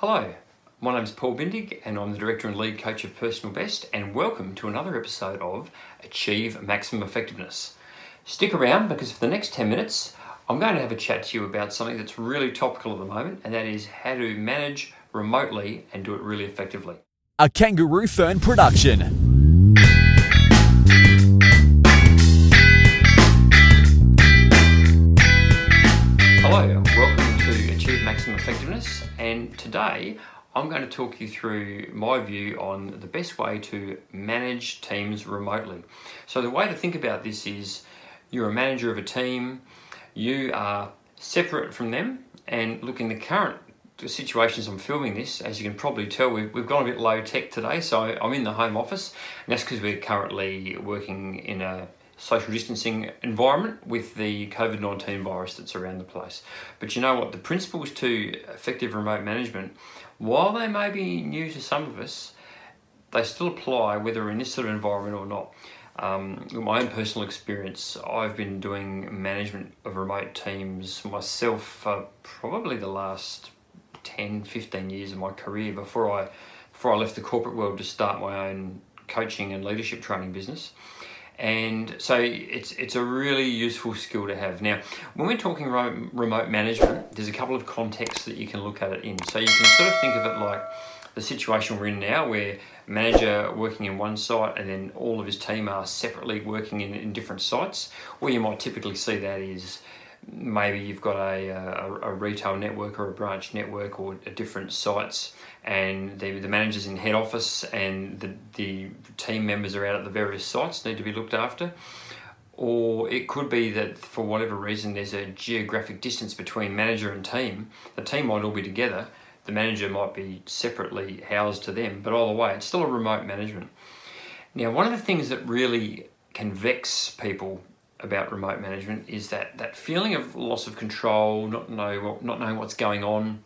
Hello, my name is Paul Bindig and I'm the Director and Lead Coach of Personal Best and welcome to another episode of Achieve Maximum Effectiveness. Stick around because for the next 10 minutes I'm going to have a chat to you about something that's really topical at the moment and that is how to manage remotely and do it really effectively. A Kangaroo Fern production. Effectiveness, and today I'm going to talk you through my view on the best way to manage teams remotely. So, the way to think about this is you're a manager of a team, you are separate from them, and look in the current situations I'm filming this, as you can probably tell, we've, we've gone a bit low tech today. So, I'm in the home office, and that's because we're currently working in a social distancing environment with the COVID 19 virus that's around the place. But you know what? The principles to effective remote management, while they may be new to some of us, they still apply whether in this sort of environment or not. Um, my own personal experience, I've been doing management of remote teams myself for probably the last 10, 15 years of my career before I, before I left the corporate world to start my own coaching and leadership training business and so it's it's a really useful skill to have. Now, when we're talking remote management, there's a couple of contexts that you can look at it in. So you can sort of think of it like the situation we're in now, where manager working in one site and then all of his team are separately working in, in different sites. Where you might typically see that is maybe you've got a, uh, a, a, retail network or a branch network or different sites and the, the managers in head office and the, the team members are out at the various sites need to be looked after. Or it could be that for whatever reason there's a geographic distance between manager and team. The team might all be together. The manager might be separately housed to them. But either way it's still a remote management. Now one of the things that really can vex people about remote management is that that feeling of loss of control, not know not knowing what's going on.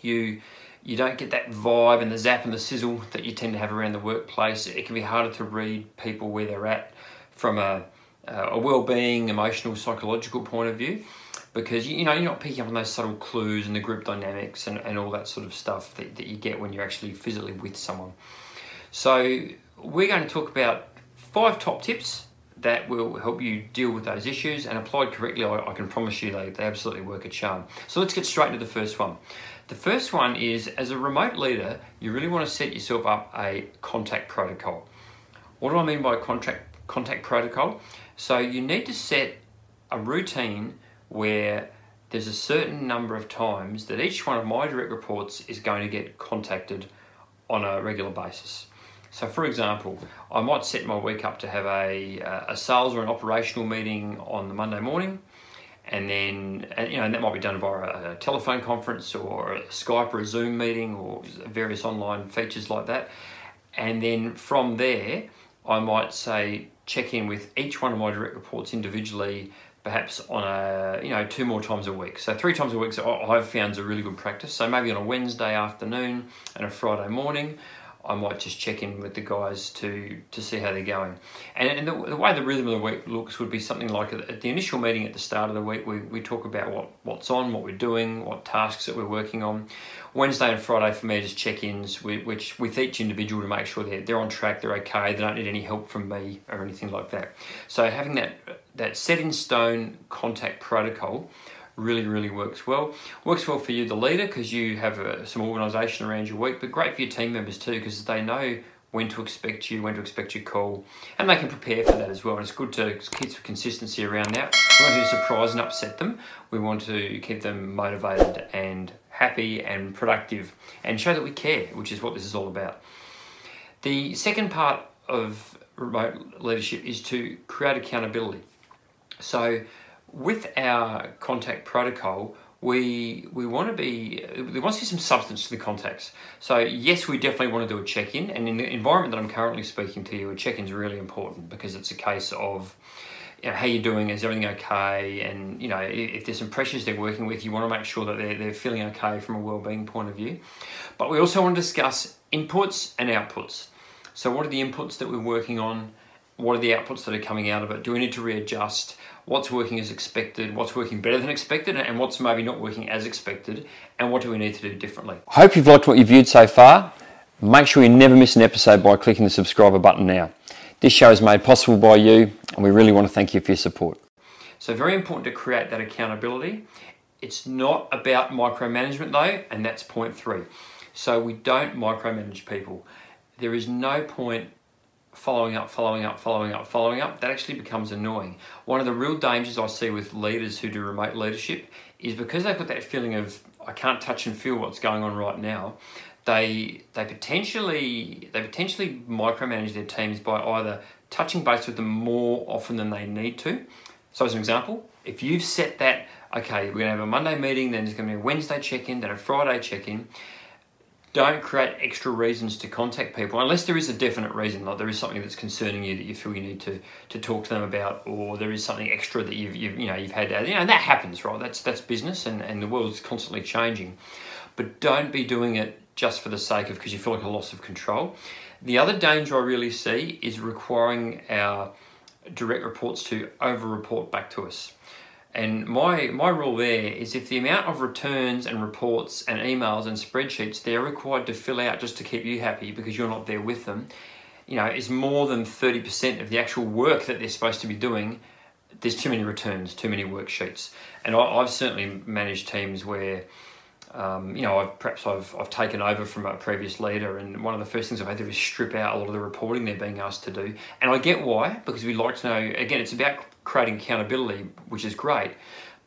You you don't get that vibe and the zap and the sizzle that you tend to have around the workplace. It can be harder to read people where they're at from a a well-being, emotional, psychological point of view because you know you're not picking up on those subtle clues and the group dynamics and, and all that sort of stuff that, that you get when you're actually physically with someone. So we're going to talk about five top tips that will help you deal with those issues. And applied correctly I, I, can promise you they, they absolutely work a charm. So let's get straight to the first one. The first one is as a remote leader you really want to set yourself up a contact protocol. What do i mean by contact contact protocol? So you need to set a routine where there's a certain number of times that each one of my direct reports is going to get contacted on a regular basis so, for example, I might set my week up to have a, uh, a sales or an operational meeting on the Monday morning, and then and, you know and that might be done via a telephone conference or a Skype or a Zoom meeting or various online features like that. And then from there, I might say check in with each one of my direct reports individually, perhaps on a you know two more times a week. So three times a week, so I've found is a really good practice. So maybe on a Wednesday afternoon and a Friday morning. I might just check in with the guys to to see how they're going. And, and the, the, way the rhythm of the week looks would be something like at the initial meeting at the start of the week, we, we talk about what, what's on, what we're doing, what tasks that we're working on. Wednesday and Friday for me just check-ins with, which with each individual to make sure they're, they're on track, they're okay, they don't need any help from me or anything like that. So having that that set in stone contact protocol really, really works well. Works well for you, the leader, because you have uh, some organisation around your week, but great for your team members too, because they know when to expect you, when to expect your call, and they can prepare for that as well. And it's good to keep some consistency around that. We don't want to surprise and upset them. We want to keep them motivated and happy and productive and show that we care, which is what this is all about. The second part of remote leadership is to create accountability. So with our contact protocol, we we want to be we want to see some substance to the contacts. So yes, we definitely want to do a check-in, and in the environment that I'm currently speaking to you, a check-in is really important because it's a case of you know, how you're doing, is everything okay, and you know if there's some pressures they're working with, you want to make sure that they're they're feeling okay from a well-being point of view. But we also want to discuss inputs and outputs. So what are the inputs that we're working on? What are the outputs that are coming out of it? Do we need to readjust? what's working as expected, what's working better than expected, and what's maybe not working as expected, and what do we need to do differently. I hope you've liked what you've viewed so far. Make sure you never miss an episode by clicking the subscriber button now. This show is made possible by you, and we really want to thank you for your support. So, very important to create that accountability. It's not about micromanagement though, and that's point three. So, we don't micromanage people. There is no point following up, following up, following up, following up, that actually becomes annoying. One of the real dangers I see with leaders who do remote leadership is because they've got that feeling of I can't touch and feel what's going on right now. They they potentially they potentially micromanage their teams by either touching base with them more often than they need to. So as an example, if you've set that okay, we're gonna have a Monday meeting, then there's gonna be a Wednesday check-in, then a Friday check-in don't create extra reasons to contact people unless there is a definite reason like there is something that's concerning you that you feel you need to to talk to them about or there is something extra that you've, you've you know you've had you know that happens right? That's that's business and and the world is constantly changing. But don't be doing it just for the sake of because you feel like a loss of control. The other danger i really see is requiring our direct reports to over report back to us and my, my rule there is if the amount of returns and reports and emails and spreadsheets they're required to fill out just to keep you happy because you're not there with them, you know, is more than 30% of the actual work that they're supposed to be doing, there's too many returns, too many worksheets. And I, have certainly managed teams where, um, you know, I've, perhaps I've, I've taken over from a previous leader, and one of the first things I've had to do is strip out a lot of the reporting they're being asked to do. And I get why, because we like to know, again, it's about creating accountability, which is great.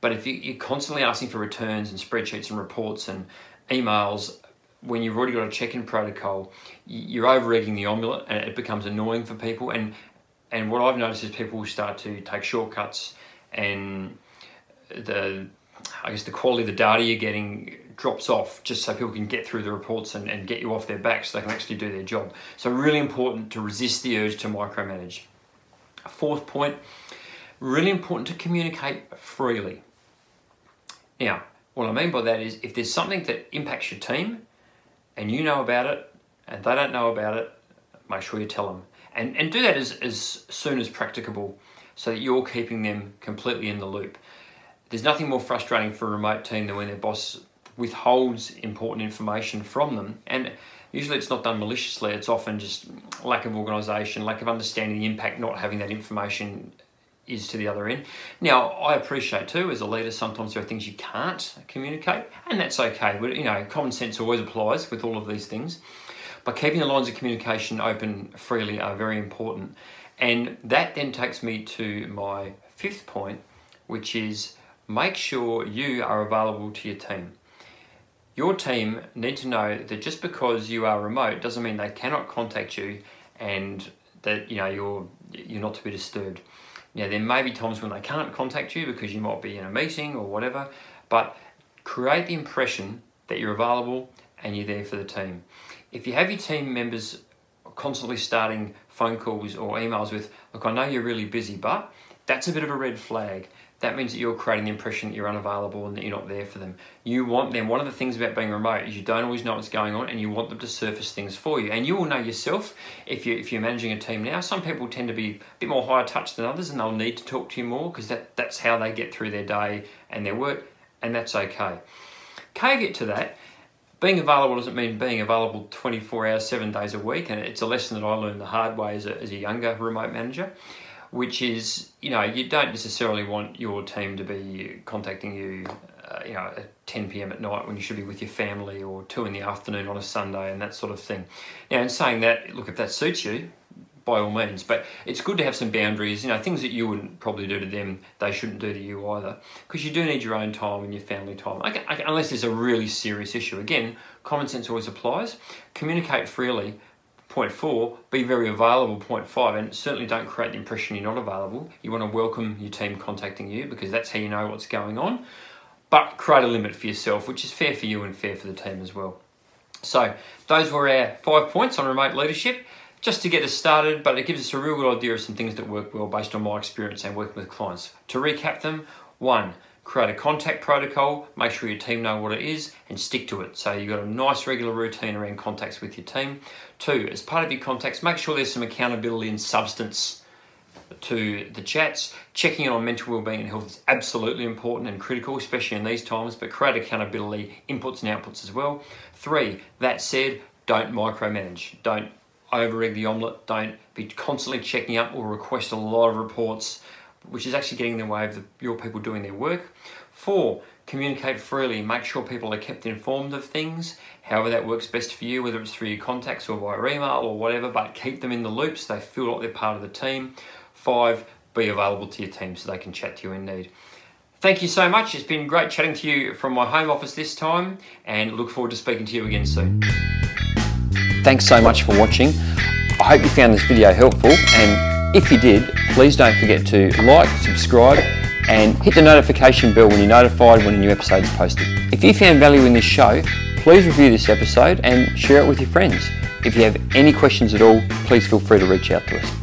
But if you, are constantly asking for returns and spreadsheets and reports and emails, when you've already got a check-in protocol, you're overeating the omelette, and it becomes annoying for people. And and what I've noticed is people start to take shortcuts, and the I guess the quality of the data you're getting drops off just so people can get through the reports and, and get you off their back so they can actually do their job. So really important to resist the urge to micromanage. A Fourth point, really important to communicate freely. Now, what I mean by that is if there's something that impacts your team and you know about it and they don't know about it, make sure you tell them. And, and do that as, as soon as practicable so that you're keeping them completely in the loop. There's nothing more frustrating for a remote team than when their boss withholds important information from them. And usually it's not done maliciously, it's often just lack of organisation, lack of understanding the impact not having that information is to the other end. Now, I appreciate too, as a leader, sometimes there are things you can't communicate, and that's okay. But, you know, common sense always applies with all of these things. But keeping the lines of communication open freely are very important. And that then takes me to my fifth point, which is make sure you are available to your team. Your team need to know that just because you are remote doesn't mean they cannot contact you and that you know you're you're not to be disturbed. Now, there may be times when they can't contact you because you might be in a meeting or whatever, but create the impression that you're available and you're there for the team. If you have your team members constantly starting phone calls or emails with, look, I know you're really busy, but that's a bit of a red flag that means that you're creating the impression that you're unavailable and that you're not there for them. You want them, one of the things about being remote is you don't always know what's going on and you want them to surface things for you. And you will know yourself if, you, if you're managing a team now. Some people tend to be a bit more higher touch than others and they'll need to talk to you more because that, that's how they get through their day and their work, and that's okay. Caveat to that, being available doesn't mean being available 24 hours, seven days a week, and it's a lesson that I learned the hard way as a, as a younger remote manager which is you know you don't necessarily want your team to be contacting you uh, you know at 10 p.m. at night when you should be with your family or 2 in the afternoon on a Sunday and that sort of thing. Now in saying that look if that suits you by all means but it's good to have some boundaries you know things that you wouldn't probably do to them they shouldn't do to you either because you do need your own time and your family time unless there's a really serious issue again common sense always applies communicate freely Point four, be very available. Point five, and certainly don't create the impression you're not available. You want to welcome your team contacting you because that's how you know what's going on. but create a limit for yourself, which is fair for you and fair for the team as well. So, those were our five points on remote leadership just to get us started, but it gives us a real good idea of some things that work well based on my experience and working with clients. To recap them, one, create a contact protocol, make sure your team know what it is and stick to it. So you've got a nice regular routine around contacts with your team. Two, as part of your contacts, make sure there's some accountability and substance to the chats. Checking in on mental wellbeing and health is absolutely important and critical, especially in these times, but create accountability, inputs and outputs as well. Three, that said, don't micromanage. Don't over egg the omelette. Don't be constantly checking up or request a lot of reports, which is actually getting in the way of the, your people doing their work. Four, communicate freely. Make sure people are kept informed of things, however that works best for you, whether it's through your contacts or via email or whatever, but keep them in the loop so they feel like they're part of the team. Five, be available to your team so they can chat to you in need. Thank you so much. It's been great chatting to you from my home office this time and look forward to speaking to you again soon. Thanks so much for watching. I hope you found this video helpful and if you did, please don't forget to like, subscribe and hit the notification bell when you're notified when a new episode is posted. If you found value in this show, please review this episode and share it with your friends. If you have any questions at all, please feel free to reach out to us.